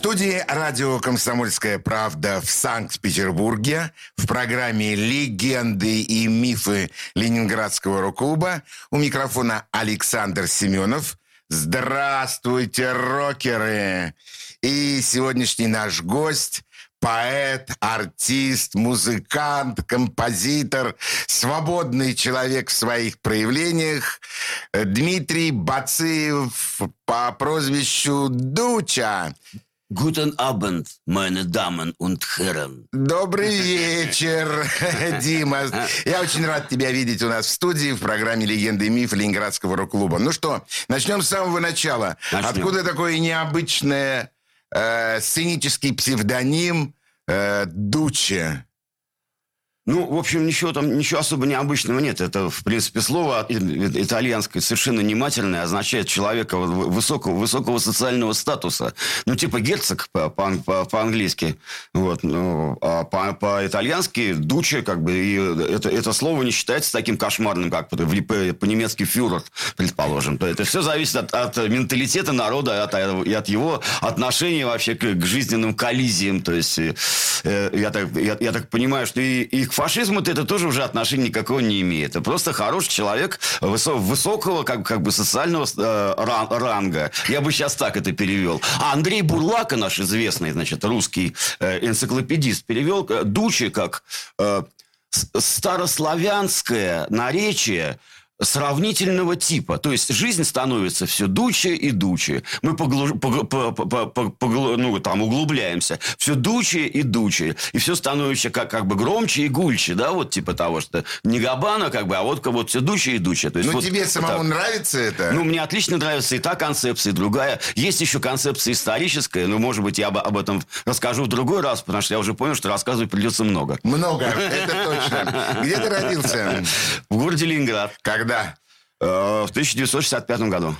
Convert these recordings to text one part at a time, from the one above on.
Студии радио «Комсомольская правда» в Санкт-Петербурге в программе «Легенды и мифы Ленинградского рок-клуба» у микрофона Александр Семенов. Здравствуйте, рокеры! И сегодняшний наш гость поэт, артист, музыкант, композитор, свободный человек в своих проявлениях Дмитрий Бациев по прозвищу Дуча. Guten Abend, meine Damen und Herren. Добрый вечер, Дима. Я очень рад тебя видеть у нас в студии в программе «Легенды и мифы» Ленинградского рок-клуба. Ну что, начнем с самого начала. Начнем. Откуда такое необычное э, сценический псевдоним э, Дуче? Ну, в общем, ничего там, ничего особо необычного нет. Это, в принципе, слово итальянское совершенно не матерное, означает человека высокого, высокого социального статуса. Ну, типа герцог по- по- по- по-английски. Вот. Ну, а по- по-итальянски дуче, как бы, и это, это слово не считается таким кошмарным, как по-немецки фюрер, предположим. То Это все зависит от, от менталитета народа от, и от его отношения вообще к, к жизненным коллизиям. То есть, э, я, так, я, я так понимаю, что и, и к фашизму это тоже уже отношения никакого не имеет. Это просто хороший человек высо- высокого как, как бы социального э, ран- ранга. Я бы сейчас так это перевел. А Андрей Бурлака, наш известный, значит, русский э, энциклопедист, перевел э, Дучи как э, старославянское наречие сравнительного типа. То есть жизнь становится все дуче и дуче. Мы поглу- пог- по- по- по- по- поглу- ну, там, углубляемся. Все дуче и дуче. И все становится как, как бы громче и гульче. Да, вот типа того, что не габана, как бы, а вот, вот все дуче и дуче. То есть, Ну, вот тебе так. самому нравится это? Ну, мне отлично нравится и та концепция, и другая. Есть еще концепция историческая, но, может быть, я об, об этом расскажу в другой раз, потому что я уже понял, что рассказывать придется много. Много, это точно. Где ты родился? В городе Ленинград Когда? Э, в 1965 году.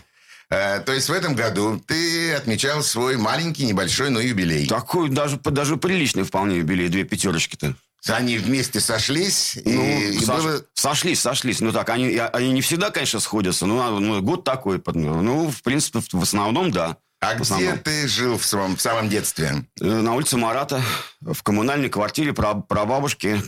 Э, то есть в этом году ты отмечал свой маленький, небольшой, но юбилей. Такой даже, даже приличный вполне юбилей, две пятерочки-то. Они вместе сошлись, и, Ну, и сош- было... Сошлись, сошлись. Ну так, они, они не всегда, конечно, сходятся. Ну, ну, год такой. Ну, в принципе, в, основном, да. А В где основном. ты жил в самом, в самом детстве? Э, На улице Марата, в коммунальной квартире про, прабабушки.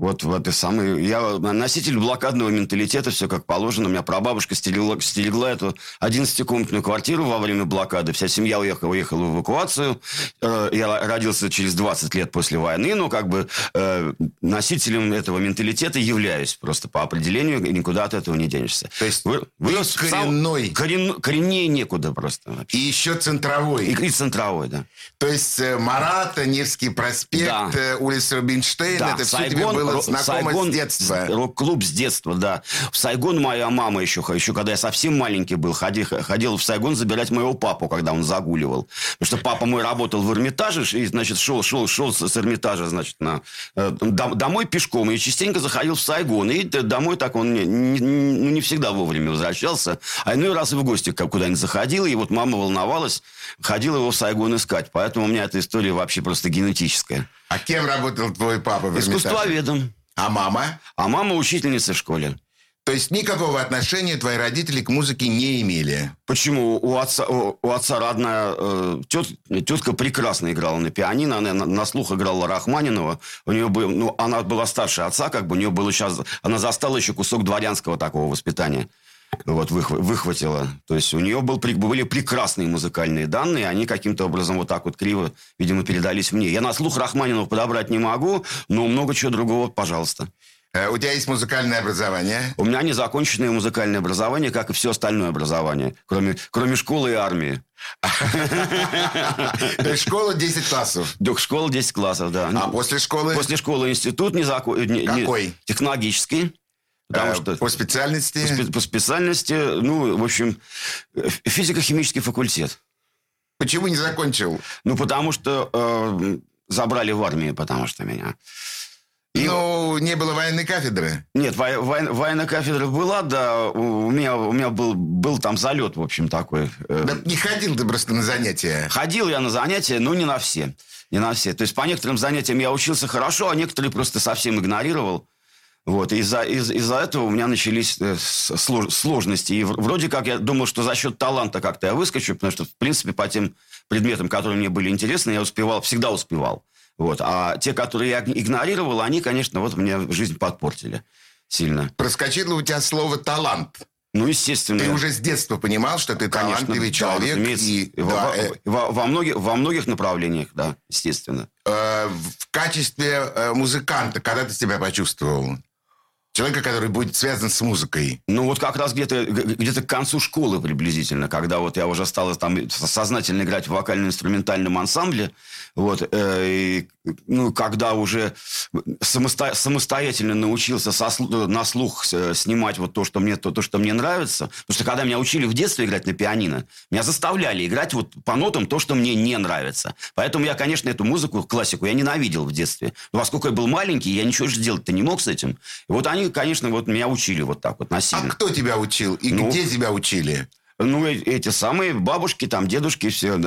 Вот в этой самой... Я носитель блокадного менталитета, все как положено. У меня прабабушка стерегла, стерегла эту 11-комнатную квартиру во время блокады. Вся семья уехала, уехала в эвакуацию. Э, Я родился через 20 лет после войны, но как бы э, носителем этого менталитета являюсь просто по определению, и никуда от этого не денешься. То есть Вы- вырос в сам- коренной. корен- кореннее некуда просто. вообще. И еще центровой. И, и центровой, да. То есть э, Марата, Невский проспект, Да. улица Рубинштейна, это все тебе было Сайгон, с детства. Рок-клуб с детства, да. В Сайгон моя мама еще, еще когда я совсем маленький был, ходи, ходила в Сайгон забирать моего папу, когда он загуливал. Потому что папа мой работал в Эрмитаже, и, значит, шел, шел, шел с Эрмитажа, значит, на, э, дом- домой пешком, и частенько заходил в Сайгон. И домой так он не, не, не- ну, не всегда вовремя возвращался, а иной раз и в гости куда-нибудь заходил, и вот мама волновалась, ходила его в Сайгон искать. Поэтому у меня эта история вообще просто генетическая. А кем работал твой папа в Эрмитаже? Искусствоведом. А мама? А мама учительница в школе. То есть никакого отношения твои родители к музыке не имели? Почему? У отца, у, у отца родная э, тет, тетка прекрасно играла на пианино. Она на, на слух играла Рахманинова. У нее был, ну, она была старше отца, как бы у нее было сейчас... Она застала еще кусок дворянского такого воспитания. Вот, выхва- выхватила. То есть у нее был, были прекрасные музыкальные данные, они каким-то образом вот так вот криво, видимо, передались мне. Я на слух Рахманинова подобрать не могу, но много чего другого, пожалуйста. Э, У тебя есть музыкальное образование? У меня незаконченное музыкальное образование, как и все остальное образование, кроме, кроме школы и армии. Школа 10 классов. До школы 10 классов, да. А после школы? После школы институт незакон... Какой? технологический. Потому Э, что По специальности? по, спе- по специальности, ну, в общем, физико-химический факультет. Почему не закончил? Ну, потому что э, забрали в армию, потому что меня. И... Ну, не было военной кафедры? Нет, во, во, военная кафедра была, да. У, у меня, у меня был, был там залет, в общем, такой. Э. Да не ходил ты просто на занятия? Ходил я на занятия, но не на все. Не на все. То есть по некоторым занятиям я учился хорошо, а некоторые просто совсем игнорировал. Вот, из-за из, из этого у меня начались э, слож, сложности. И вроде как я думал, что за счет таланта как-то я выскочу, потому что, в принципе, по тем предметам, которые мне были интересны, я успевал, всегда успевал. Вот. А те, которые я игнорировал, они, конечно, вот мне жизнь подпортили сильно. Проскочило у тебя слово «талант». Ну, естественно. Ты уже с детства понимал, что ты Конечно, талантливый человек. Да, и, во, да, э, во, во, многих, во многих направлениях, да, естественно. Э, в качестве э, музыканта, когда ты себя почувствовал? Человека, который будет связан с музыкой. Ну, вот как раз где-то где к концу школы приблизительно, когда вот я уже стал там сознательно играть в вокально-инструментальном ансамбле, вот, э, и, ну, когда уже самосто, самостоятельно научился со, на слух снимать вот то, что мне, то, то, что мне нравится, потому что когда меня учили в детстве играть на пианино, меня заставляли играть вот по нотам то, что мне не нравится. Поэтому я, конечно, эту музыку, классику, я ненавидел в детстве. Но поскольку я был маленький, я ничего же делать-то не мог с этим. И вот они они, конечно, вот меня учили вот так вот насильно. А кто тебя учил? И ну, где тебя учили? Ну, э, эти самые бабушки, там, дедушки, все.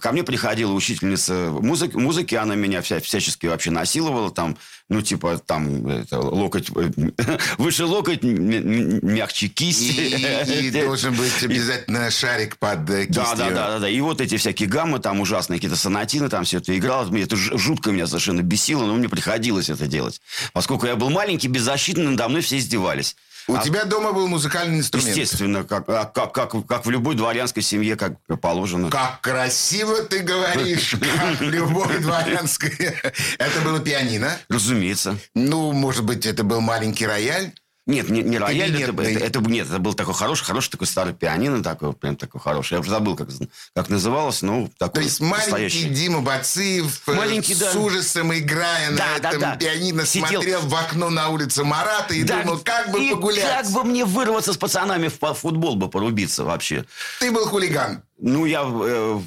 Ко мне приходила учительница музыки, музыки она меня вся, всячески вообще насиловала, там, ну, типа, там, это, локоть, выше локоть, мягче кисть. И, и должен быть обязательно шарик под э, кистью. Да, да, да, да, И вот эти всякие гаммы, там, ужасные какие-то сонатины, там, все это играло. Это жутко меня совершенно бесило, но мне приходилось это делать. Поскольку я был маленький, беззащитный, надо мной все издевались. У а, тебя дома был музыкальный инструмент? Естественно, как, а, как, как, как в любой дворянской семье, как положено. Как красиво ты говоришь, как в любой дворянской. Это было пианино? Разумеется. Ну, может быть, это был маленький рояль? Нет, не, не рояль, это, это, это, нет, это был такой хороший, хороший такой старый пианино, такой, прям такой хороший. Я уже забыл, как, как называлось, но такой То есть маленький Дима Бациев э, маленький, с да. ужасом играя да, на да, этом да. пианино Сидел... смотрел в окно на улице Марата и да, думал, как бы и погулять. как бы мне вырваться с пацанами в футбол бы порубиться вообще. Ты был хулиган. Ну, я э,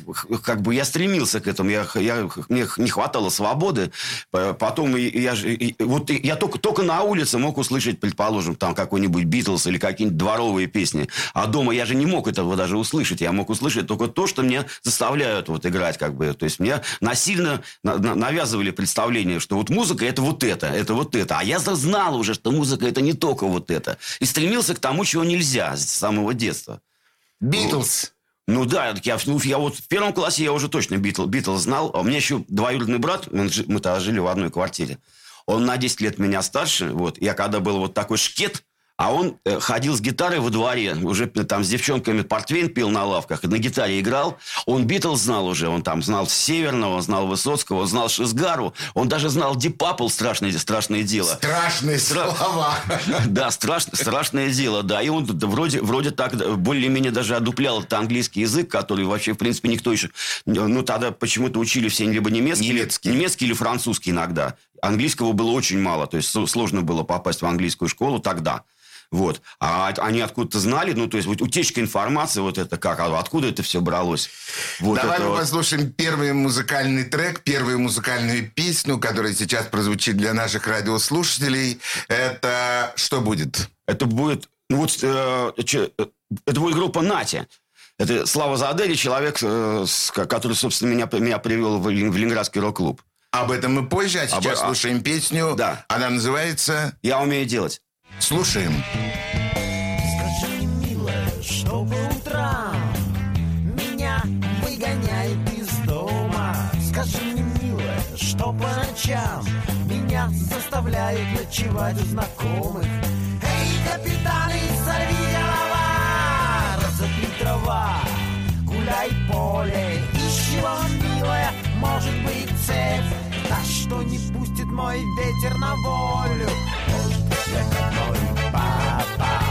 как бы я стремился к этому, я, я, мне не хватало свободы. Потом я, я, вот я только, только на улице мог услышать, предположим, там какой-нибудь Битлз или какие-нибудь дворовые песни. А дома я же не мог этого даже услышать. Я мог услышать только то, что мне заставляют вот играть. Как бы. То есть мне насильно навязывали представление, что вот музыка это вот это, это вот это. А я знал уже, что музыка это не только вот это. И стремился к тому, чего нельзя с самого детства. Битлз. Ну да, я, ну, я вот в первом классе я уже точно Битл, Битл знал. А у меня еще двоюродный брат, мы, мы тогда жили в одной квартире. Он на 10 лет меня старше. Вот. Я когда был вот такой шкет, а он э, ходил с гитарой во дворе, уже там с девчонками портвейн пил на лавках, на гитаре играл. Он Битлз знал уже, он там знал Северного, знал Высоцкого, знал Шизгару, он даже знал Deep Purple, страшное, страшное дело. Страшные Стра... слова. Да, страш... страшное дело, да. И он вроде, вроде так более-менее даже одуплял этот английский язык, который вообще, в принципе, никто еще... Ну, тогда почему-то учили все либо немецкий, немецкий. немецкий или французский иногда. Английского было очень мало, то есть сложно было попасть в английскую школу тогда. Вот. А они откуда-то знали, ну, то есть вот утечка информации, вот это как, а откуда это все бралось? Вот Давай мы вот. послушаем первый музыкальный трек, первую музыкальную песню, которая сейчас прозвучит для наших радиослушателей. Это что будет? Это будет, ну вот, э, че, э, это будет группа «Нати». Это Слава Задели, человек, э, который, собственно, меня, меня привел в, в Ленинградский рок-клуб. Об этом мы позже, а сейчас Об... А слушаем песню. Да. Она называется... «Я умею делать». Слушаем. Скажи, милая, что по утрам меня выгоняет из дома. Скажи мне, милая, что по ночам меня заставляют ночевать у знакомых. Эй, капитан, сорви голова, разопли трава, гуляй поле, ищи милая, может быть цепь, та, что не пустит мой ветер на волю. Может я как мой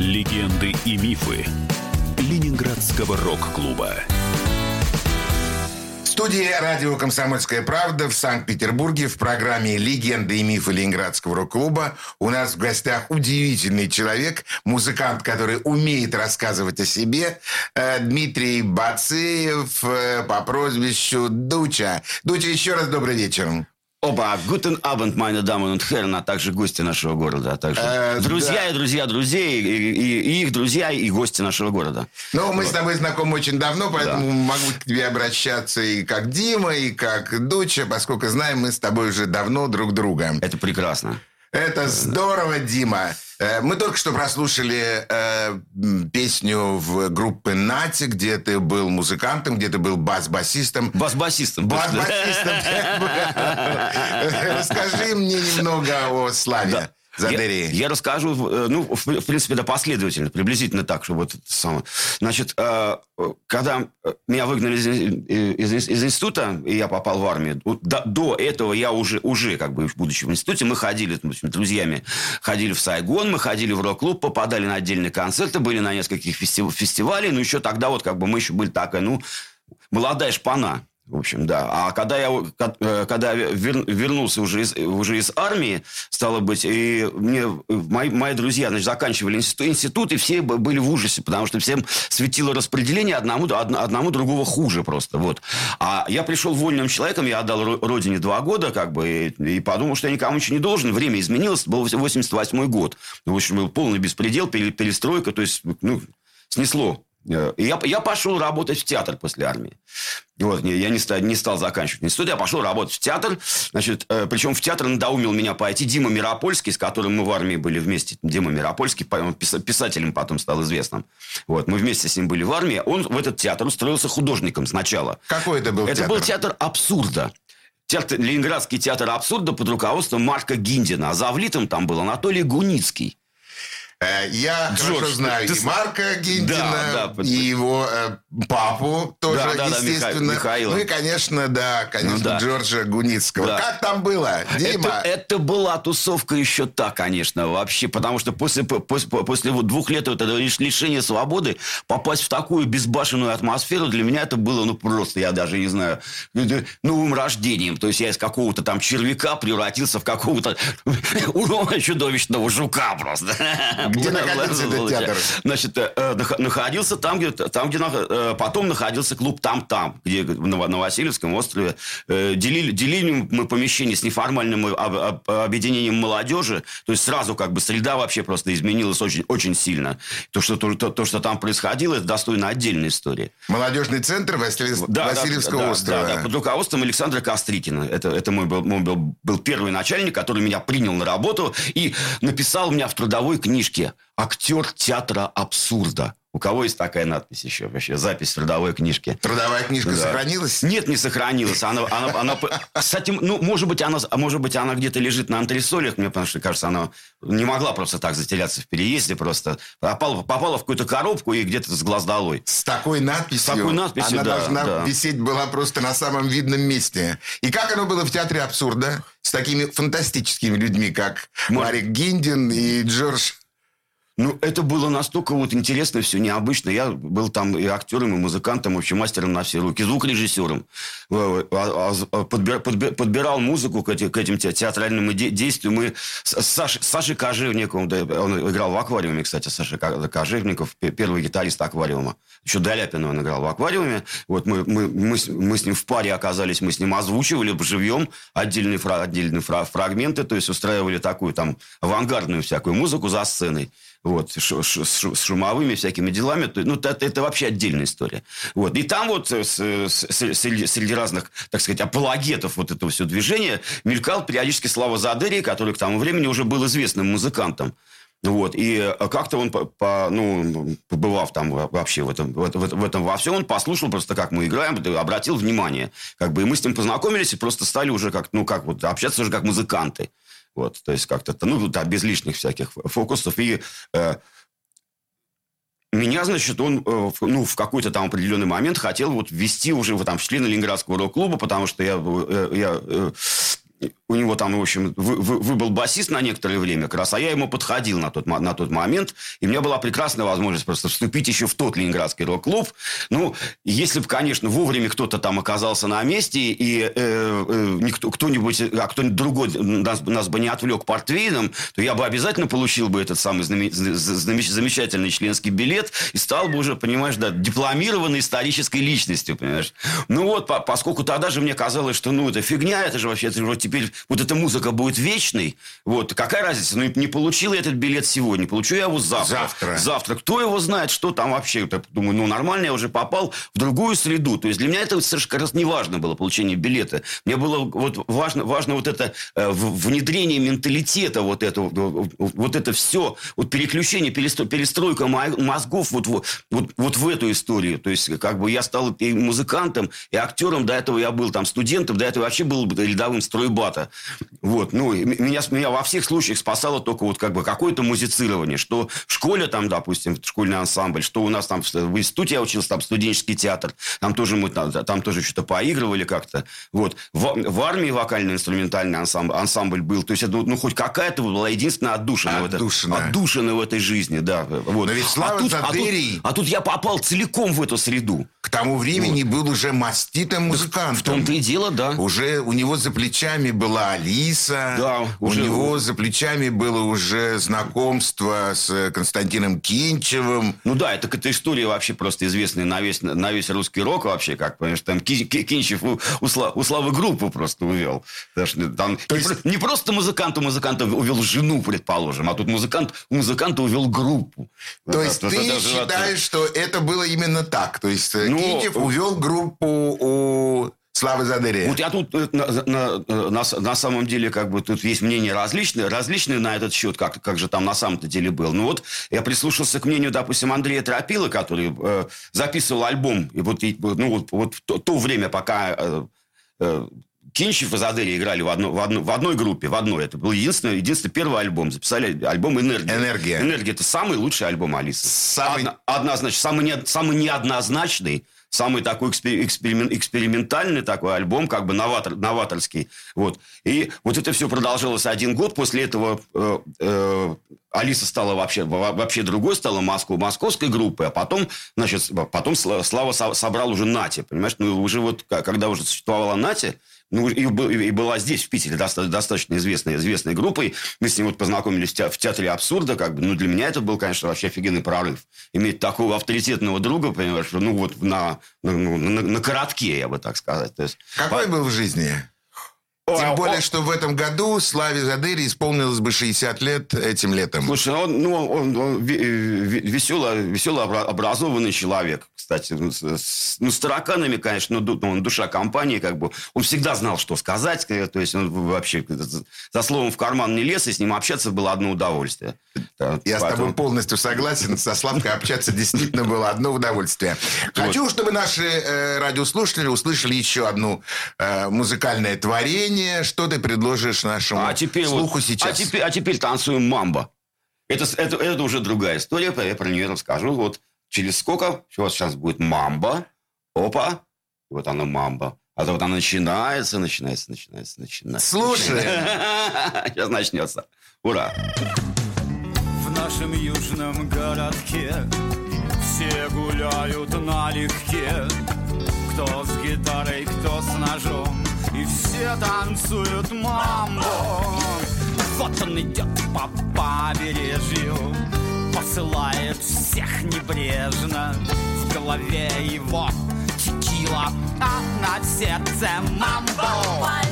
Легенды и мифы Ленинградского рок-клуба. В студии радио «Комсомольская правда» в Санкт-Петербурге в программе «Легенды и мифы Ленинградского рок-клуба» у нас в гостях удивительный человек, музыкант, который умеет рассказывать о себе, э, Дмитрий Бацеев э, по прозвищу Дуча. Дуча, еще раз добрый вечер. Оба, гутен абенд, meine Damen und Herren, а также гости нашего города, а также Э, друзья да. и друзья друзей, и, и- и их друзья, и гости нашего города. Ну, мы с тобой знакомы очень давно, поэтому могу к тебе обращаться и как Дима, и как Дуча, поскольку знаем мы с тобой уже давно друг друга. Это прекрасно. Это здорово, Дима. Э, Мы только что прослушали э, песню в группе Нати, где ты был музыкантом, где ты был бас-басистом. Бас-басистом. Бас-басистом. Расскажи мне немного о Славе Да. Я, я расскажу, э, ну, в, в принципе, да, последовательно, приблизительно так, что вот это самое. Значит, э, когда э, меня выгнали из, из- из института, и я попал в армию, до, до этого я уже, уже, как бы, будучи в институте, мы ходили, в общем, друзьями, ходили в Сайгон, мы ходили в рок-клуб, попадали на отдельные концерты, были на нескольких фестив- фестивалей, ну, еще тогда вот, как бы, мы еще были такая, ну, молодая шпана. В общем, да. А когда я, э, когда вернулся уже из, уже из армии, стало быть, и мне мои, мои друзья, значит, заканчивали институт, институт, и все были в ужасе, потому что всем светило распределение одному, од- одному другого хуже просто. Вот. А я пришел вольным человеком, я отдал ро- родине два года, как бы, и, и подумал, что я никому ничего не должен. Время изменилось, был 88 год. В общем, был полный беспредел, пере- перестройка, то есть, ну, снесло. Э, И я, я пошел работать в театр после армии. Вот, я не стал, не стал заканчивать институт, я пошел работать в театр. Значит, э, причем в театр надоумил меня пойти Дима Миропольский, с которым мы в армии были вместе. Дима Миропольский, писателем потом стал известным. Вот, мы вместе с ним были в армии. Он в этот театр устроился художником сначала. Какой это был Это театр? был театр абсурда. Театр, Ленинградский театр абсурда под руководством Марка Гиндина. А завлитом там был Анатолий Гуницкий. Э, Я Джордж, хорошо знаю ты и Марка Гиндина, Да, да, и его э, папу тоже, Да, да, да, естественно. Миха- Михаила. Ну и, конечно, да, конечно, Ну да. Джорджа Гуницкого. Да. Как там было, Дима? Это, это была тусовка еще та, конечно, вообще. Потому что после, после, после вот двух лет этого лиш- лишения свободы попасть в такую безбашенную атмосферу для меня это было, ну, просто, я даже не знаю, это новым рождением. То есть я из какого-то там червяка превратился в какого-то чудовищного жука просто. Где находился этот театр? Значит, э, нах- находился там, где, там, где э, потом находился клуб «Там-там», где на, Васильевском острове. Э, Делили, делили мы помещение с неформальным об- об- объединением молодежи. То есть сразу как бы среда вообще просто изменилась очень, очень сильно. То что, то, то, то, что там происходило, это достойно отдельной истории. Молодежный центр Василий- Да, Васильевского да, острова. Да, да, под руководством Александра Кострикина. Это, это мой, был, мой был, был первый начальник, который меня принял на работу и написал меня в трудовой книжке «Актер театра абсурда». У кого есть такая надпись еще вообще? Запись трудовой книжке. Трудовая книжка Да. сохранилась? Нет, не сохранилась. Она, она, она, кстати, ну, может быть, она, может быть, она где-то лежит на антресолях, мне потому что, кажется, она не могла просто так затеряться в переезде, просто попала, попала в какую-то коробку и где-то с глаз долой. С такой надписью. С такой надписью, Она да, должна да. висеть была просто на самом видном месте. И как оно было в театре абсурда? С такими фантастическими людьми, как Марик Гиндин и Джордж Ну, это было настолько вот интересно, все необычно. Я был там и актером, и музыкантом, вообще мастером на все руки, звукорежиссером. Э, а- а- подбир- подбир- Подбирал музыку к эти- к этим те- театральным де- действиям. Мы с Сашей, Сашей Кожевниковым, он играл в «Аквариуме», кстати, Саша Ко- Кожевников, пе- первый гитарист «Аквариума». Еще до Ляпина он играл в «Аквариуме». Вот мы, мы, мы, с, мы с ним в паре оказались, мы с ним озвучивали живьем отдельные, фра- отдельные фра- фрагменты, то есть устраивали такую там авангардную всякую музыку за сценой вот, с шу- с шумовыми всякими делами. То- Ну, это, это вообще отдельная история. Вот. И там вот э, с- с- с- среди, разных, так сказать, апологетов вот этого всего движения мелькал периодически Слава Задери, который к тому времени уже был известным музыкантом. Вот, и э, как-то он, по, по- ну, побывав там во- вообще в этом, в, этом- в этом во всем, он послушал просто, как мы играем, обратил внимание. Как бы, и мы с ним познакомились и просто стали уже как, ну, как вот, общаться уже как музыканты. Вот, то есть как-то, ну, да, без лишних всяких фокусов. И э, меня, значит, он, э, ну, в какой-то там определенный момент хотел вот ввести уже в, там, в члены Ленинградского рок-клуба, потому что я, э, я э, у него там, в общем, вы- вы- басист на некоторое время как раз, а я ему подходил на тот, на тот момент, и у меня была прекрасная возможность просто вступить еще в тот Ленинградский рок-клуб. Ну, если бы, конечно, вовремя кто-то там оказался на месте, и э, э, никто, кто-нибудь, а кто-нибудь другой нас, нас бы не отвлек портвейном, то я бы обязательно получил бы этот самый знаме- з- знаме- замечательный членский билет и стал бы уже, понимаешь, да, дипломированной исторической личностью, понимаешь. Ну вот, по- поскольку тогда же мне казалось, что, ну, это фигня, это же вообще, это же вот теперь вот эта музыка будет вечной, вот, какая разница, ну, не получил я этот билет сегодня, получу я его завтра. Завтра. Завтра. Кто его знает, что там вообще? Я думаю, ну, нормально, я уже попал в другую среду. То есть для меня это совершенно как раз не важно было, получение билета. Мне было вот важно, важно вот это э, внедрение менталитета, вот это, вот, это все, вот переключение, перестро- перестройка мо- мозгов вот, вот, вот, вот в эту историю. То есть как бы я стал и музыкантом, и актером. До этого я был там студентом, до этого вообще был рядовым стройбата. Вот, ну, меня, меня во всех случаях спасало только вот как бы какое-то музицирование, что в школе там, допустим, школьный ансамбль, что у нас там в в институте я учился, там студенческий театр, там тоже мы там, там тоже что-то поигрывали как-то. Вот. В, в армии вокально-инструментальный ансамбль, ансамбль был. То есть, это, ну, хоть какая-то была единственная отдушина. В Отдушина. этой, отдушина в этой жизни, да. Вот. Но ведь Слава а, тут, а, тут, а тут я попал целиком в эту среду. К тому времени был уже маститым музыкантом. В том-то и дело, да. Уже у него за плечами была Алиса. Да, у уже- него за плечами было уже знакомство с Константином Кинчевым. Ну да, это эта история вообще просто известная на весь, на весь русский рок вообще, как, понимаешь, там Ки- Ки- Кинчев у, у, у Славы группу просто увел. Что там не, есть- не просто музыкант у музыканта увел жену, предположим, а тут музыкант у музыканта увел группу. То есть это- ты же- считаешь, что это было именно так? То есть э, Ну, Кинчев увел группу у Славы Задерия. Вот я тут э, на, на- э, на на самом деле как бы тут есть мнения различные, различные на этот счет, как, как же там на самом-то деле был. Ну вот я прислушался к мнению, допустим, Андрея Тропила, который э, записывал альбом, и вот, и, ну, вот, вот в то, то время, пока э, э, Кинчев и Задери играли в, одно, в, одно- в одной группе, в одной. Это был единственный, единственный первый альбом. Записали альбом «Энергия». «Энергия». «Энергия» – это самый лучший альбом Алисы. Самый- Одно- однозначно. Самый, не, самый неоднозначный, самый такой экспе- эксперимен- экспериментальный такой альбом, как бы новатор, новаторский. Вот. И вот это все продолжалось один год. После этого э, э, Алиса стала вообще, во- вообще другой, стала Москву, московской группой, а потом, значит, потом Сла- Слава со- собрал уже Нати, понимаешь? Ну, уже вот, когда уже существовала Нати, ну, и, и была здесь, в Питере, достаточно известной, известной группой. Мы с ним вот познакомились в театре абсурда, как бы. Ну, для меня это был, конечно, вообще офигенный прорыв. Иметь такого авторитетного друга, понимаешь, ну, вот на, ну, на, на коротке, я бы так сказать. То есть, Какой по... был в жизни? Тем более, что в этом году Славе Задыре исполнилось бы 60 лет этим летом. Слушай, он, ну, он, он веселый, веселый, образованный человек, кстати. Ну, с, ну, тараканами, конечно, но ну, он душа компании, как бы. Он всегда знал, что сказать. Э, то есть он вообще за словом в карман не лез, и с ним общаться было одно удовольствие. Я поэтому... с тобой полностью согласен. Со Славкой общаться действительно было одно удовольствие. Хочу, чтобы наши э, радиослушатели услышали еще одно э, музыкальное творение. Что ты предложишь нашему а теперь слуху вот, сейчас? А теперь, а теперь танцуем мамба. Это, это, это уже другая история, я про нее расскажу. Вот через сколько? Вот сейчас будет мамба. Опа. И вот она мамба. А то вот она начинается, начинается, начинается, начинается. Слушай. Сейчас начнется. Ура нашем южном городке Все гуляют налегке Кто с гитарой, кто с ножом И все танцуют мамбо. Вот он идет по побережью Посылает всех небрежно. В голове его текила, а на сердце мамбо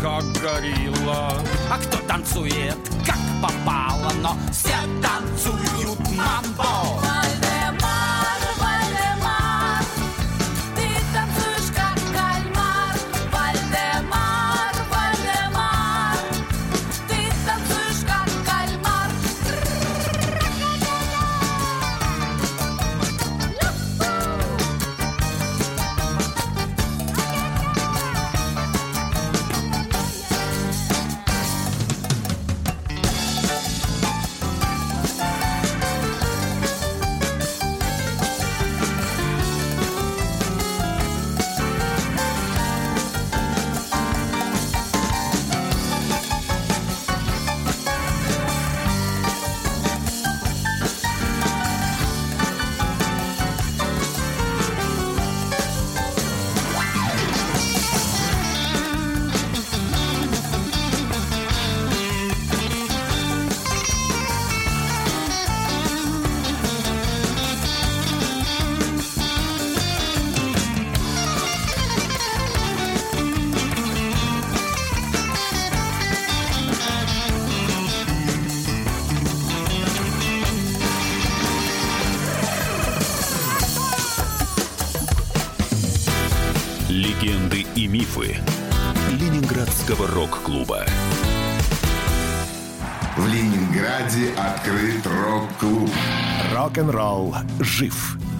как горилла. А кто танцует как попало Но все Рок-н-ролл жив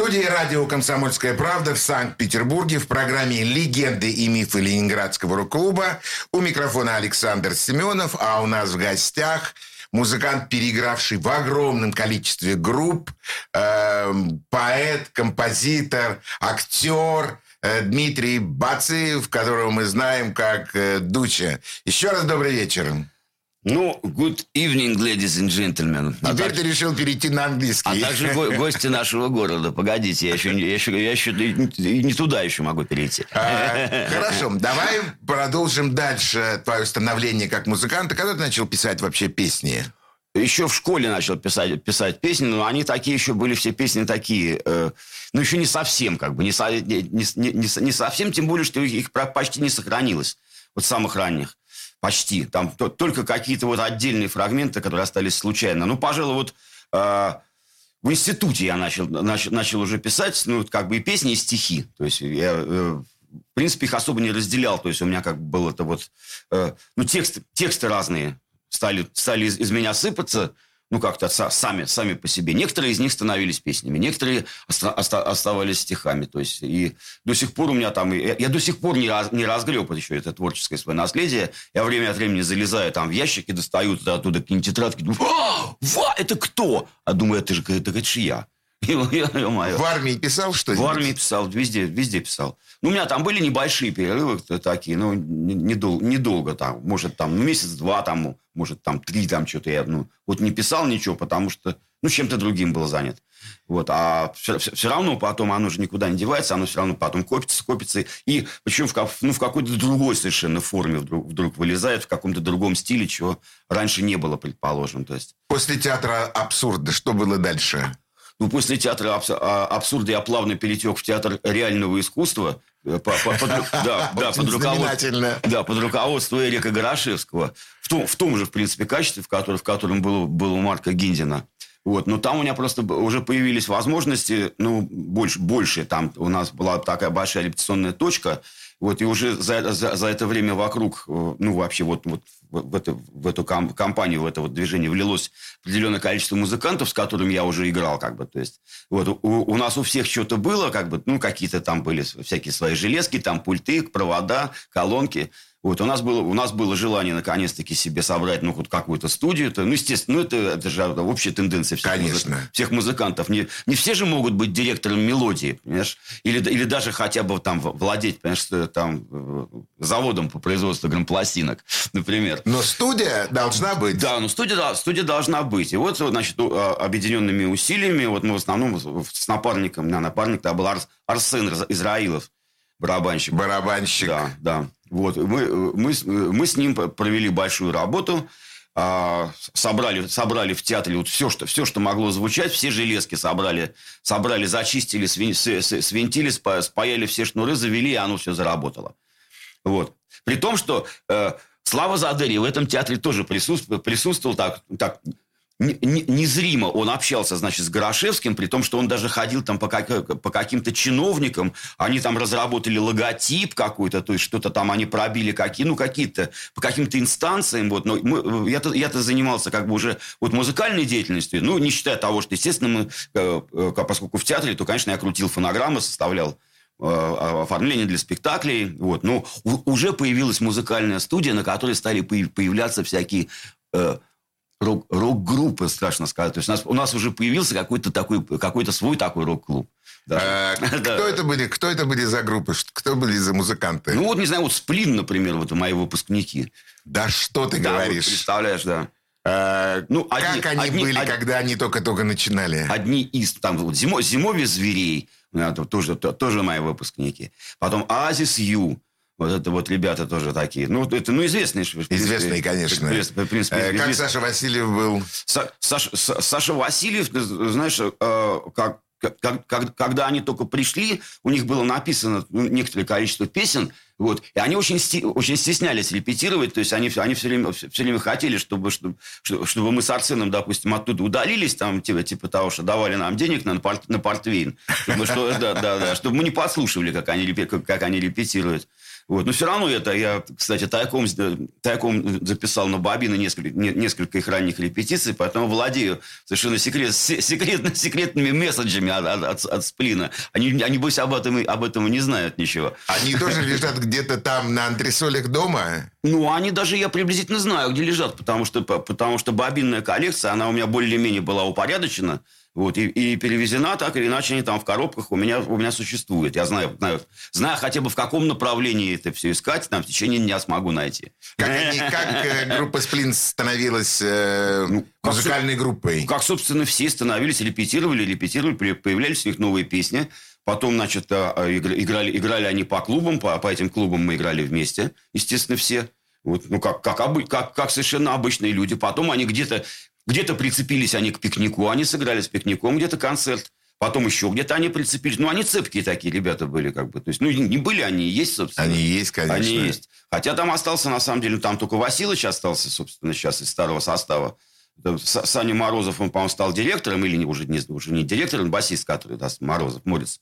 студии радио «Комсомольская правда» в Санкт-Петербурге в программе «Легенды и мифы Ленинградского рок-клуба». У микрофона Александр Семенов, а у нас в гостях музыкант, переигравший в огромном количестве групп, э, поэт, композитор, актер э, Дмитрий Бациев, которого мы знаем как э, Дуча. Еще раз добрый вечер. Ну, good evening, ladies and gentlemen. А Теперь так- ты решил перейти на английский. А также го- гости нашего города. Погодите, я еще, не- я еще, я еще не- туда еще могу перейти. А, Хорошо, давай продолжим дальше твое становление как музыканта. Когда ты начал писать вообще песни? Еще в школе начал писать, писать песни, но они такие еще были, все песни такие, э, ну, еще не совсем, как бы, не, со- не, не, не- не совсем, тем более, что их почти не сохранилось, вот самых ранних, почти. Там то- только какие-то вот отдельные фрагменты, которые остались случайно. Ну, пожалуй, вот э, в институте я начал, начал, начал уже писать, ну, как бы и песни, и стихи. То есть я, э, в принципе, их особо не разделял. То есть у меня как бы было это вот... э, ну, тексты, тексты разные стали, стали из, из меня сыпаться, ну, как-то са- сами, сами по себе. Некоторые из них становились песнями, некоторые оста- оста- оставались стихами. То есть, и до сих пор у меня там... Я, я до сих пор не, раз, не разгреб еще это творческое свое наследие. Я время от времени залезаю там в ящики, достаю туда- оттуда какие-нибудь тетрадки, думаю, «А, ва, это кто? А думаю, это же, это, это же я. В армии писал что-нибудь? В армии писал, везде, везде писал. Ну, у меня там были небольшие перерывы такие, ну, не- недол- недолго там. Может, там, ну, месяц-два там, может, там, три там что-то я, ну, вот не писал ничего, потому что, ну, чем-то другим был занят. Вот, а все, равно потом оно же никуда не девается, оно все равно потом копится, копится. И причем в, ну, в какой-то другой совершенно форме вдруг, вдруг вылезает, в каком-то другом стиле, чего раньше не было, предположим. То есть, После театра абсурда что было дальше? Ну, после театра абс- а, абсурда я плавно перетек в театр реального искусства. э, по- по- под да, да, под руководством, да, под руководством Эрика Горошевского. В том, в том же, в принципе, качестве, в котором, в котором был, был у Марка Гиндина. Вот. Но там у меня просто уже появились возможности, ну, больше, больше. Там у нас была такая большая репетиционная точка. Вот, и уже за, за, за это время вокруг, э, ну, вообще вот, вот в, эту, в эту ком- компанию, в это вот движение влилось определенное количество музыкантов, с которыми я уже играл, как бы, то есть, вот, у, у нас у всех что-то было, как бы, ну, какие-то там были всякие свои железки, там пульты, провода, колонки, вот, у нас было, у нас было желание наконец-таки себе собрать, ну, хоть какую-то студию, это, ну, естественно, ну, это, это же общая тенденция всех, Конечно. музы- всех музыкантов. Не, не все же могут быть директором мелодии, понимаешь? Или, или даже хотя бы там владеть, понимаешь, что там э, заводом по производству грампластинок, например. Но студия должна быть. Да, ну студия, да, студия должна быть. И вот, значит, а, объединенными усилиями, вот мы в основном с напарником, у меня напарник тогда был Арс- Арсен Из- Израилов, барабанщик. Барабанщик. Да, да. Вот, мы, мы, мы с ним провели большую работу, а, собрали, собрали в театре вот все, что, все, что могло звучать, все железки собрали, собрали зачистили, свин- свинтили, спа- спаяли все шнуры, завели, и оно все заработало. Вот. При том, что э, Слава Задери в этом театре тоже присутствовал, присутствовал так, так незримо он общался, значит, с Горошевским, при том, что он даже ходил там по, как- по каким-то чиновникам, они там разработали логотип какой-то, то есть что-то там они пробили, какие, ну, какие-то, по каким-то инстанциям, вот, но мы- я-то, я-то занимался как бы уже вот музыкальной деятельностью, ну, не считая того, что, естественно, мы, э, э, поскольку в театре, то, конечно, я крутил фонограммы, составлял э, оформление для спектаклей. Вот. Но уже появилась музыкальная студия, на которой стали появ- появляться всякие рок- рок-группы, страшно сказать. То есть у нас, у нас уже появился какой-то такой, какой-то свой такой рок-клуб. даже. А, Да. Кто это были? Кто это были за группы? Кто были за музыканты? Ну вот, не знаю, вот Сплин, например, вот мои выпускники. да что ты Да, вот говоришь? представляешь, да. А, Ну, как одни- они одни- были, од- когда они только-только начинали? Одни из, там, вот, зимо, «Зимовье зверей», тоже, то- тоже мои выпускники. Потом «Оазис Ю», вот это вот ребята тоже такие. Ну, это, ну, известные. принципе, Известные, конечно. в принципе, Э, Как. Саша Васильев был? Са- Саш- Са- Саша Васильев, знаешь, э, как, как- как- когда они только пришли, у них было написано ну, некоторое количество песен, вот, и они очень, сти- очень стеснялись репетировать, то есть они, они все, время, все время хотели, чтобы, чтобы, что- чтобы мы с Арсеном, допустим, оттуда удалились, там, типа, типа того, что давали нам денег на, на портвейн, чтобы, что, да, да, да, чтобы мы не подслушивали, как они, как они репетируют. Вот. Но все равно это я, кстати, тайком, тайком записал на бобины несколько, не- несколько их ранних репетиций, поэтому владею совершенно секрет, се- секретно, секретными месседжами от, от, от- сплина. Они, они больше об этом, об этом не знают ничего. Они тоже лежат где-то там на антресолях дома? Ну, они даже, я приблизительно знаю, где лежат, потому что, потому что бобинная коллекция, она у меня более-менее была упорядочена, вот, и, и перевезена так или иначе, они там в коробках у меня, у меня существуют. Я знаю, знаю, знаю хотя бы в каком направлении это все искать, там в течение дня смогу найти. Как, они, как э, группа Сплин становилась э, Ну, как музыкальной группой? Как, собственно, все становились, репетировали, репетировали, появлялись у них новые песни. Потом, значит, а, а, игр- играли, играли они по клубам, по, по этим клубам мы играли вместе, естественно, все. Вот, ну, как, как, как, как совершенно обычные люди. Потом они где-то где прицепились они к пикнику, они сыграли с пикником где-то концерт. Потом еще где-то они прицепились. Ну, они цепкие такие ребята были, как бы. То есть, ну, не были они, есть, собственно. Они есть, конечно. Они есть. Хотя там остался, на самом деле, там только Василыч остался, собственно, сейчас из старого состава. Саня Морозов, он, по-моему, стал директором, или уже не, уже не директором, басист, который, да, Морозов, Морец.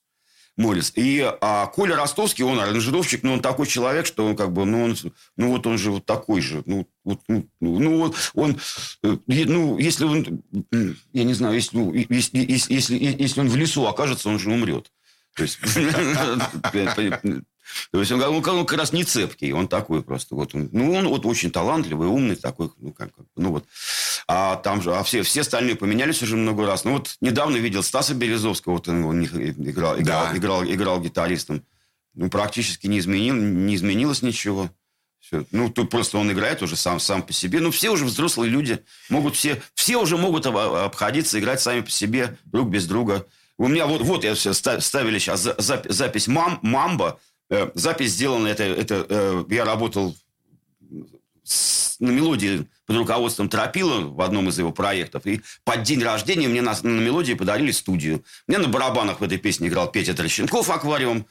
Морец. И а, Коля Ростовский, он аранжировщик, но он такой человек, что он как бы, ну, он, ну вот он же вот такой же. Ну, вот, ну, ну, вот он, э, ну, если он, я не знаю, если, ну, если, если, если, если он в лесу окажется, он же умрет. То есть, то есть он, он, он как раз не цепкий, он такой просто. Вот он, ну, он вот очень талантливый, умный такой, ну, как, как, ну, вот. А там же, а все, все остальные поменялись уже много раз. Ну, вот недавно видел Стаса Березовского, вот он, них играл, играл, Да. играл, играл гитаристом. Ну, практически не, изменил, не изменилось ничего. Всё. Ну, тут просто он играет уже сам, сам по себе. Ну, все уже взрослые люди. Могут все, все уже могут об- обходиться, играть сами по себе, друг без друга. У меня вот, вот я все ста- ставили сейчас за- запи- запись мам, «Мамба». Э, запись сделана, это, это э, я работал с- на мелодии под руководством Тропила в одном из его проектов. И под день рождения мне на, на мелодии подарили студию. Мне на барабанах в этой песне играл Петя Трощенков «Аквариум».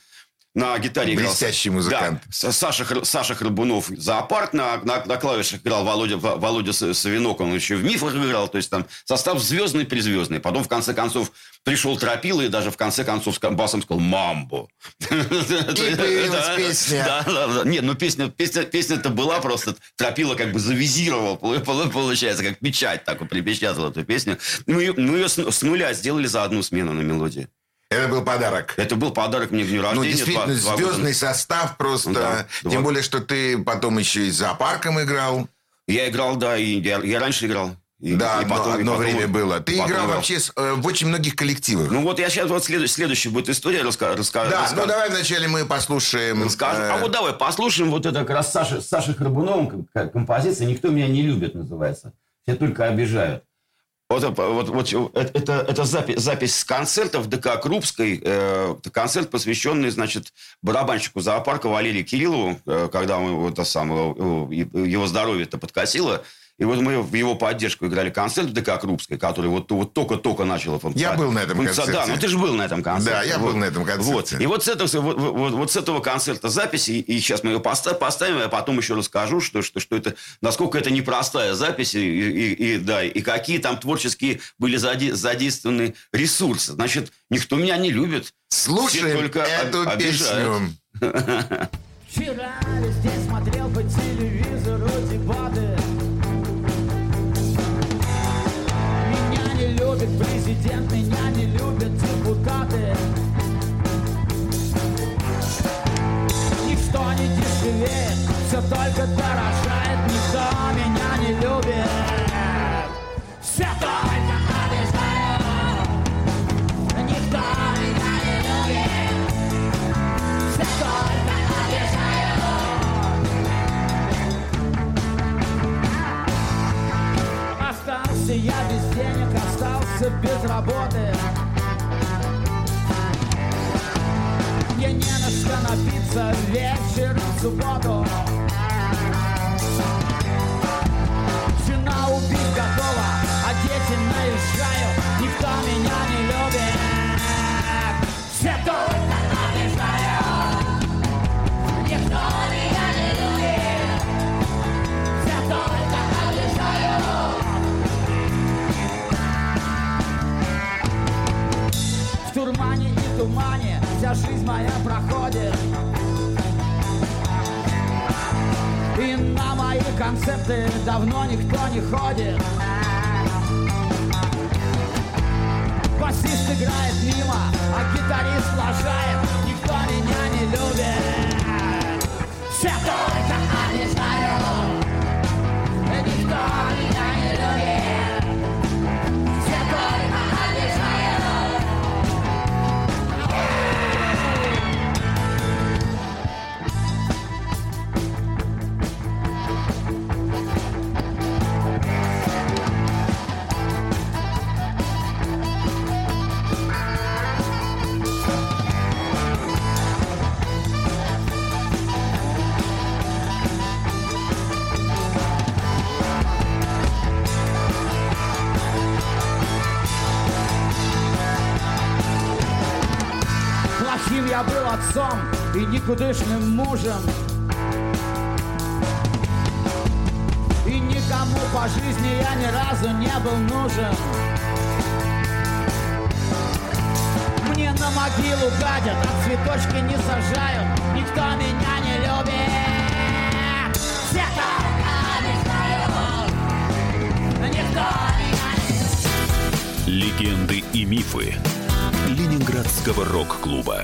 На гитаре играл... Блестящий музыкант. Да, Саша, Саша Храбунов «Зоопарк». На, на, на клавишах играл Володя, Во- Володя Савинок. Он еще в «Мифах» играл. То есть там состав звездный-призвездный. Потом, в конце концов, пришел Тропила и даже в конце концов с басом сказал «Мамбо». И появилась песня. Да, да, да. Нет, ну песня, песня, песня-то была просто... Тропила как бы завизировал, пол- пол- получается, как печать так припечатал эту песню. Мы ее, мы ее с нуля сделали за одну смену на мелодии. Это был подарок. Это был подарок мне к дню Ну, рождения. действительно, два- два звездный состав просто. Да, Тем два- более, что ты потом еще и с зоопарком играл. Я играл, да, и я, я раньше играл. И- да, и одно, потом- и одно потом- время было. Ты потом играл вообще с- э, в очень многих коллективах. Ну вот я сейчас, вот следующая, следующая будет история раска, раска- да, раска- ну давай вначале мы послушаем. э, А вот давай послушаем вот это как раз Саши, Саши Храбуновым композиция «Никто меня не любит» называется. Все только обижают. Вот, это- вот, вот это, это, это запись, запись с концерта в ДК Крупской. э, концерт, посвященный, значит, барабанщику зоопарка Валерию Кириллову, э, когда мы, вот, это самое, его здоровье-то подкосило. И вот мы в его поддержку играли концерт в ДК Крупской, который вот, вот только-только начал функционировать. Я был на этом концерте. Да, ну ты же был на этом концерте. Да, я был на этом концерте. Вот. И вот с, этого, вот, вот- вот с этого концерта записи, и сейчас мы ее поста- поставим, я потом еще расскажу, что, что, что это, насколько это непростая запись, и, и- и- да, и какие там творческие были зади- задействованы ресурсы. Значит, никто меня не любит. Все Слушаем только эту об- песню. Вчера везде смотрел президент, меня не любят депутаты. Ничто не дешевеет, все только дорожает Никто меня не любит. Все только обижают Никто меня не любит. Все только обижают. Остался я без остался без работы. Мне не на что напиться. Вечером в субботу вся жизнь моя проходит. И на мои концерты давно никто не ходит. Басист играет мимо, а гитарист лажает. Никто меня не любит. Таким никудышным мужем. И никому по жизни я ни разу не был нужен. Мне на могилу гадят, а цветочки не сажают. Никто меня не любит. Мечтают. Никто меня не Легенды и мифы Ленинградского рок-клуба.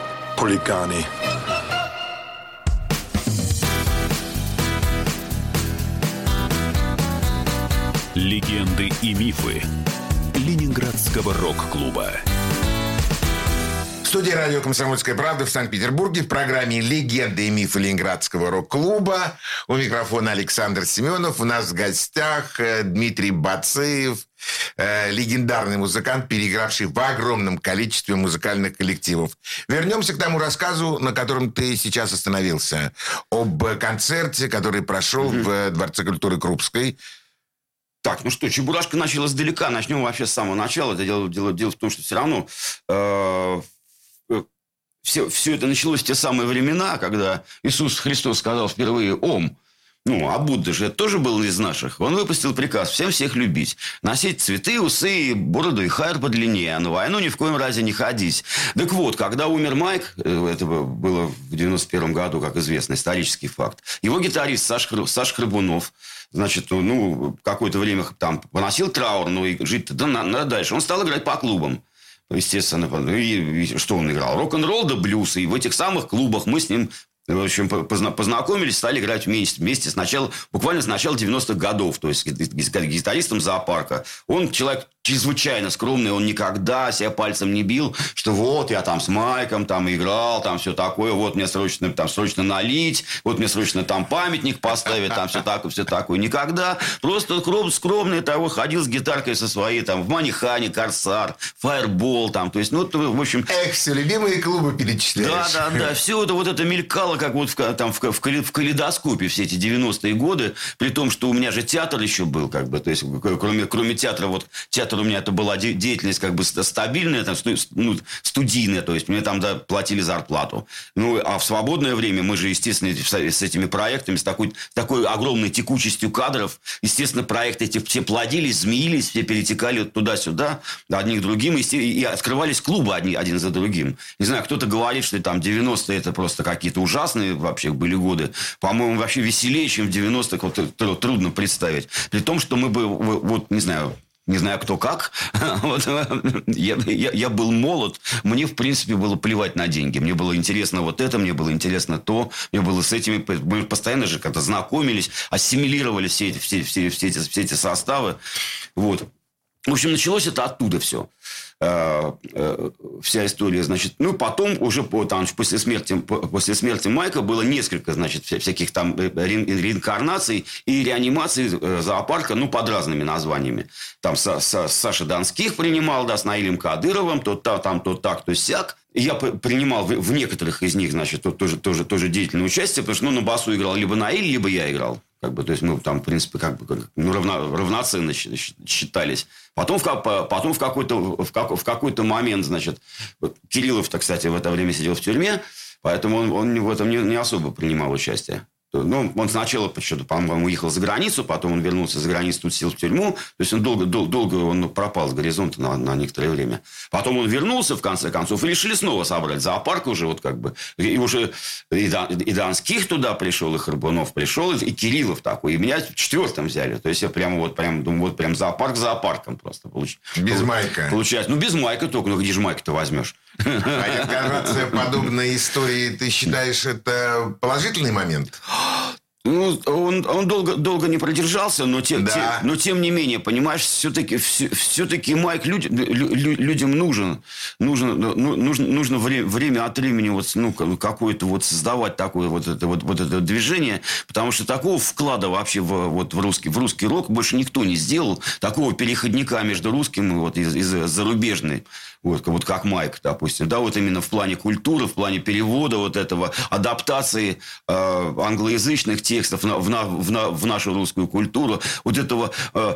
Хулиганы. Легенды и мифы Ленинградского рок-клуба. В студии радио «Комсомольская правда» в Санкт-Петербурге в программе «Легенды и мифы Ленинградского рок-клуба». У микрофона Александр Семенов. У нас в гостях э, Дмитрий Бацеев, э, легендарный музыкант, переигравший в огромном количестве музыкальных коллективов. Вернемся к тому рассказу, на котором ты сейчас остановился. Об концерте, который прошел в э, Дворце культуры Крупской. Так, ну что, Чебурашка начал издалека. Начнем вообще с самого начала. Это дело, дело, дело в том, что все равно э, все, все это началось в те самые времена, когда Иисус Христос сказал впервые «Ом». Ну, а Будда же тоже был из наших. Он выпустил приказ всем всех любить. Носить цветы, усы, бороду и хайр подлиннее, а на войну ни в коем разе не ходить. Так вот, когда умер Майк, э, это было в 91 году, как известно, исторический факт, его гитарист Саш, Саш Храбунов, значит, ну, какое-то время там поносил траур, ну, и жить-то да, на- надо дальше. Он стал играть по клубам. Естественно, ну, и, и что он играл? Рок-н-ролл да блюз. И в этих самых клубах мы с ним в общем, по- позна- познакомились, стали играть вместе. Вместе с начала, буквально с начала 90-х годов. То есть, ги- ги- гитаристом зоопарка. Он человек чрезвычайно скромный. Он никогда себя пальцем не бил, что вот я там с Майком там играл, там все такое. Вот мне срочно, там, срочно налить. Вот мне срочно там памятник поставить. Там все такое, все такое. Никогда. Просто скром- скромный того ходил с гитаркой со своей. Там в Манихане, Корсар, Фаербол. Там. То есть, ну, в общем... Эх, все любимые клубы перечисляешь. Да, да, да. Все это вот это мелькало, как вот в, там, в, в, в калейдоскопе все эти 90-е годы. При том, что у меня же театр еще был, как бы. То есть, кроме, кроме театра, вот театр у меня это была де- деятельность как бы ст- стабильная, там, сту- ну, студийная. То есть, мне там да, платили зарплату. Ну, а в свободное время мы же, естественно, с этими проектами, с такой, такой огромной текучестью кадров, естественно, проекты эти все плодились, змеились, все перетекали туда-сюда, одних другим, и, и открывались клубы одни, один за другим. Не знаю, кто-то говорит, что там 90-е это просто какие-то ужасные вообще были годы. По-моему, вообще веселее, чем в 90-х, вот трудно представить. При том, что мы бы, вот, не знаю, не знаю, кто как. Вот, я, я- я был молод. Мне, в принципе, было плевать на деньги. Мне было интересно вот это, мне было интересно то. Мне было с этими... Мы постоянно же как-то знакомились, ассимилировали все эти, все, все, все эти, все эти составы. Вот. В общем, началось это оттуда все. Э, э, Вся история, значит, ну, потом уже по, там, после, смерти, по- после смерти Майка было несколько, значит, вся- всяких там э, реин- реинкарнаций и реанимаций зоопарка, ну, под разными названиями. Там Са- Са- Саша Донских принимал, да, с Наилем Кадыровым, то та- там, то так, то сяк. Я принимал в, некоторых из них, значит, то- тоже, тоже, тоже деятельное участие, потому что, ну, на басу играл либо Наиль, либо я играл. Как бы, то есть мы там, в принципе, как бы ну, равно, равноценно считались. Потом в, потом в какой-то в, как- в какой-то момент, значит, вот Кириллов-то, кстати, в это время сидел в тюрьме, поэтому он, он в этом не, не особо принимал участие. Ну, он сначала, почему-то, по-моему, уехал за границу, потом он вернулся за границу, тут сел в тюрьму. То есть он долго, дол- долго он пропал с горизонта на, на некоторое время. Потом он вернулся, в конце концов, и решили снова собрать зоопарк уже вот как бы. И уже и, Дан- и Донских туда пришел, и Харбунов пришел, и Кириллов такой. И меня четвертым взяли. То есть я прямо вот, прям, думаю, вот прям зоопарк зоопарком просто. Получ... Без майка. Получается. Ну, без майка только. Ну, где же майка-то возьмешь? А инкарнация подобной истории, ты считаешь, это положительный момент? Ну, он, он долго, долго не продержался, но, те- Да. те- но тем не менее, понимаешь, все-таки, все-таки Майк люд- лю- лю- людям нужен. Нужно, ну, нужно, нужно вре- время от времени вот, ну, ка- какое-то вот создавать такое вот это, вот, вот это движение, потому что такого вклада вообще в, вот, в, русский, в русский рок больше никто не сделал. Такого переходника между русским и вот, из, из зарубежной. Вот, вот как Майк, допустим. Да, вот именно в плане культуры, в плане перевода вот этого, адаптации э, англоязычных текстов на- в, на- в на- в нашу русскую культуру, вот этого э,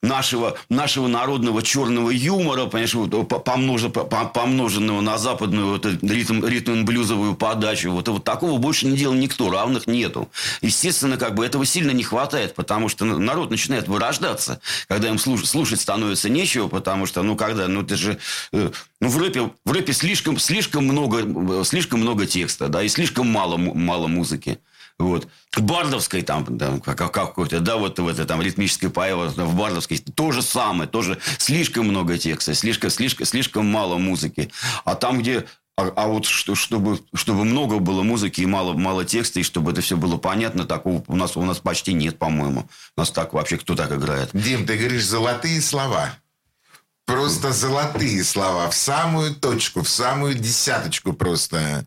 нашего, нашего народного черного юмора, понимаешь, вот, по- помноже- по- по- помноженного на западную вот, ритм, ритм-блюзовую подачу. Вот, вот такого больше не делал никто, равных нету. Естественно, как бы этого сильно не хватает, потому что народ начинает вырождаться, когда им слуш- слушать становится нечего, потому что, ну, когда, ну, ты же, ну, в рэпе, в рэпе слишком, слишком много, э, слишком много текста, да, и слишком мало, мало музыки. Вот. Бардовской там, да, как, как какой-то, да, вот в этой там ритмической поэме в Бардовской то же самое, тоже слишком много текста, слишком, слишком, слишком мало музыки. А там, где а, а вот что, чтобы, чтобы много было музыки и мало, мало текста, и чтобы это все было понятно, такого у нас, у нас почти нет, по-моему. У нас так вообще кто так играет? Дим, ты говоришь золотые слова. Просто золотые слова. В самую точку, в самую десяточку просто.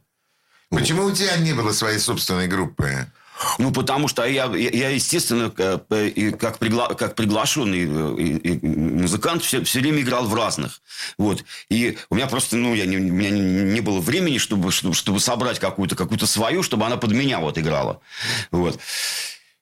Почему у тебя не было своей собственной группы? Ну, потому что я, я, естественно, э, как, пригла- как приглашенный э, и- и музыкант все, все время играл в разных. Вот. И у меня просто, ну, я не, у меня не было времени, чтобы, чтобы, чтобы собрать какую-то какую свою, чтобы она под меня вот играла. Вот.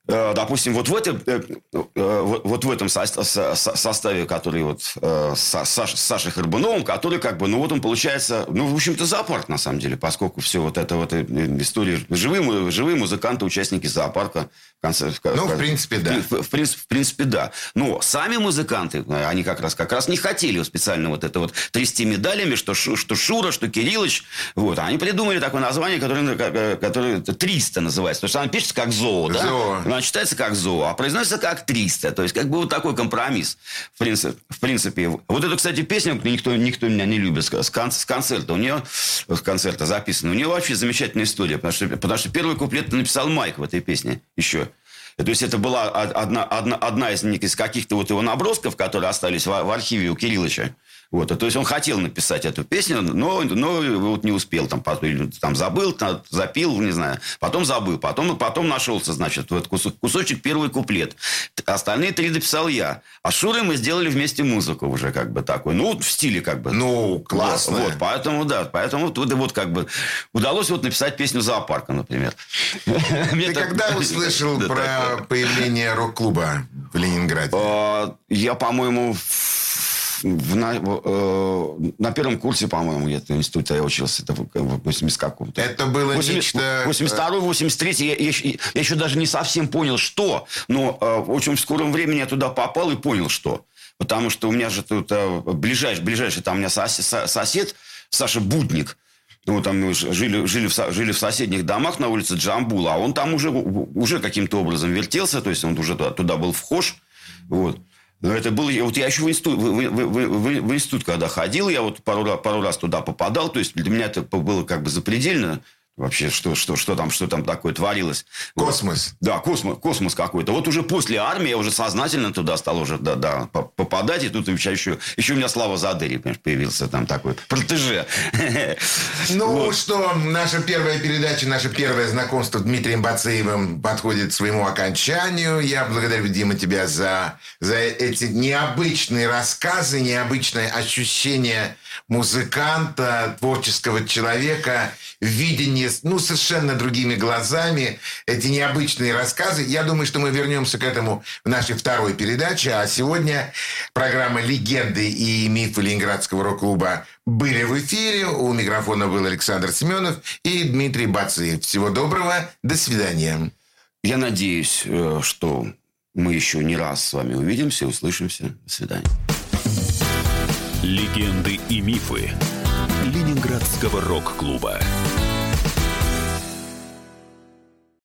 Э, Допустим, вот в, этом, э, э, вот в этом со- со- со- составе, который вот с Саш- с Сашей Харбуновым, который как бы, ну вот он получается, ну, в общем-то, зоопарк, на самом деле, поскольку все вот это вот история, живые, живые музыканты, участники зоопарка. В конце, в- Ну, в принципе, да. В, в принципе, в принципе, да. Но сами музыканты, они как раз, как раз не хотели специально вот это вот трясти медалями, что, что Шура, что Кириллыч. Вот. Они придумали такое название, которое, которое 300 называется. Потому что она пишется как зоо, да? Зоо. Она читается как зоо, а произносится как 300. То есть, как бы вот такой компромисс. В принципе. В принципе. Вот эту, кстати, песню никто, никто меня не любит. С, кон- с концерта. У нее, с концерта записано. У нее вообще замечательная история. Потому что, потому что первый куплет написал Майк в этой песне еще. То есть, это была од- одна, одна, одна из, из каких-то вот его набросков, которые остались в, в архиве у Кириллыча. Вот, то есть он хотел написать эту песню, но, но вот не успел, там, там забыл, там, запил, не знаю, потом забыл, потом, потом нашелся, значит, вот кусочек первый куплет. Остальные три дописал я. А с Шурой мы сделали вместе музыку уже как бы такой, ну, в стиле как бы. Ну, классно. Вот, поэтому, да, поэтому вот, вот как бы удалось вот написать песню «Зоопарка», например. Ты когда услышал про появление рок-клуба в Ленинграде? А, Я, по-моему, в- на, э, на первом курсе, по-моему, где-то института я учился. Это в в 80 каком-то. Это было нечто... 82 83 я, я, еще- я еще даже не совсем понял, что. Но э, в очень скором времени я туда попал и понял, что. Потому что у меня же тут э, ближайший, ближайший там у меня сос- со- сосед, Саша Будник, ну, там мы жили, жили, в, жили в соседних домах на улице Джамбула, а он там уже, уже каким-то образом вертелся, то есть он уже туда, туда был вхож. Вот. Но это было... Вот я еще в институт, в, в- в- в- институт, когда ходил, я вот пару, пару раз туда попадал, то есть для меня это было как бы запредельно. Вообще, что, что, что, там, что там такое творилось. Вот. Космос. Да, космос, космос какой-то. Вот уже после армии я уже сознательно туда стал уже да, да, по- попадать. И тут еще, еще, у меня Слава Задерий появился там такой протеже. Ну что, наша первая передача, наше первое знакомство с Дмитрием Бацеевым подходит к своему окончанию. Я благодарю, Дима, тебя за, за эти необычные рассказы, необычное ощущение музыканта, творческого человека, видение, ну, совершенно другими глазами, эти необычные рассказы. Я думаю, что мы вернемся к этому в нашей второй передаче. А сегодня программа «Легенды и мифы Ленинградского рок-клуба» были в эфире. У микрофона был Александр Семенов и Дмитрий Бацеев. Всего доброго. До свидания. Я надеюсь, э, что мы еще не раз с вами увидимся, услышимся. До свидания. Легенды и мифы Ленинградского рок-клуба.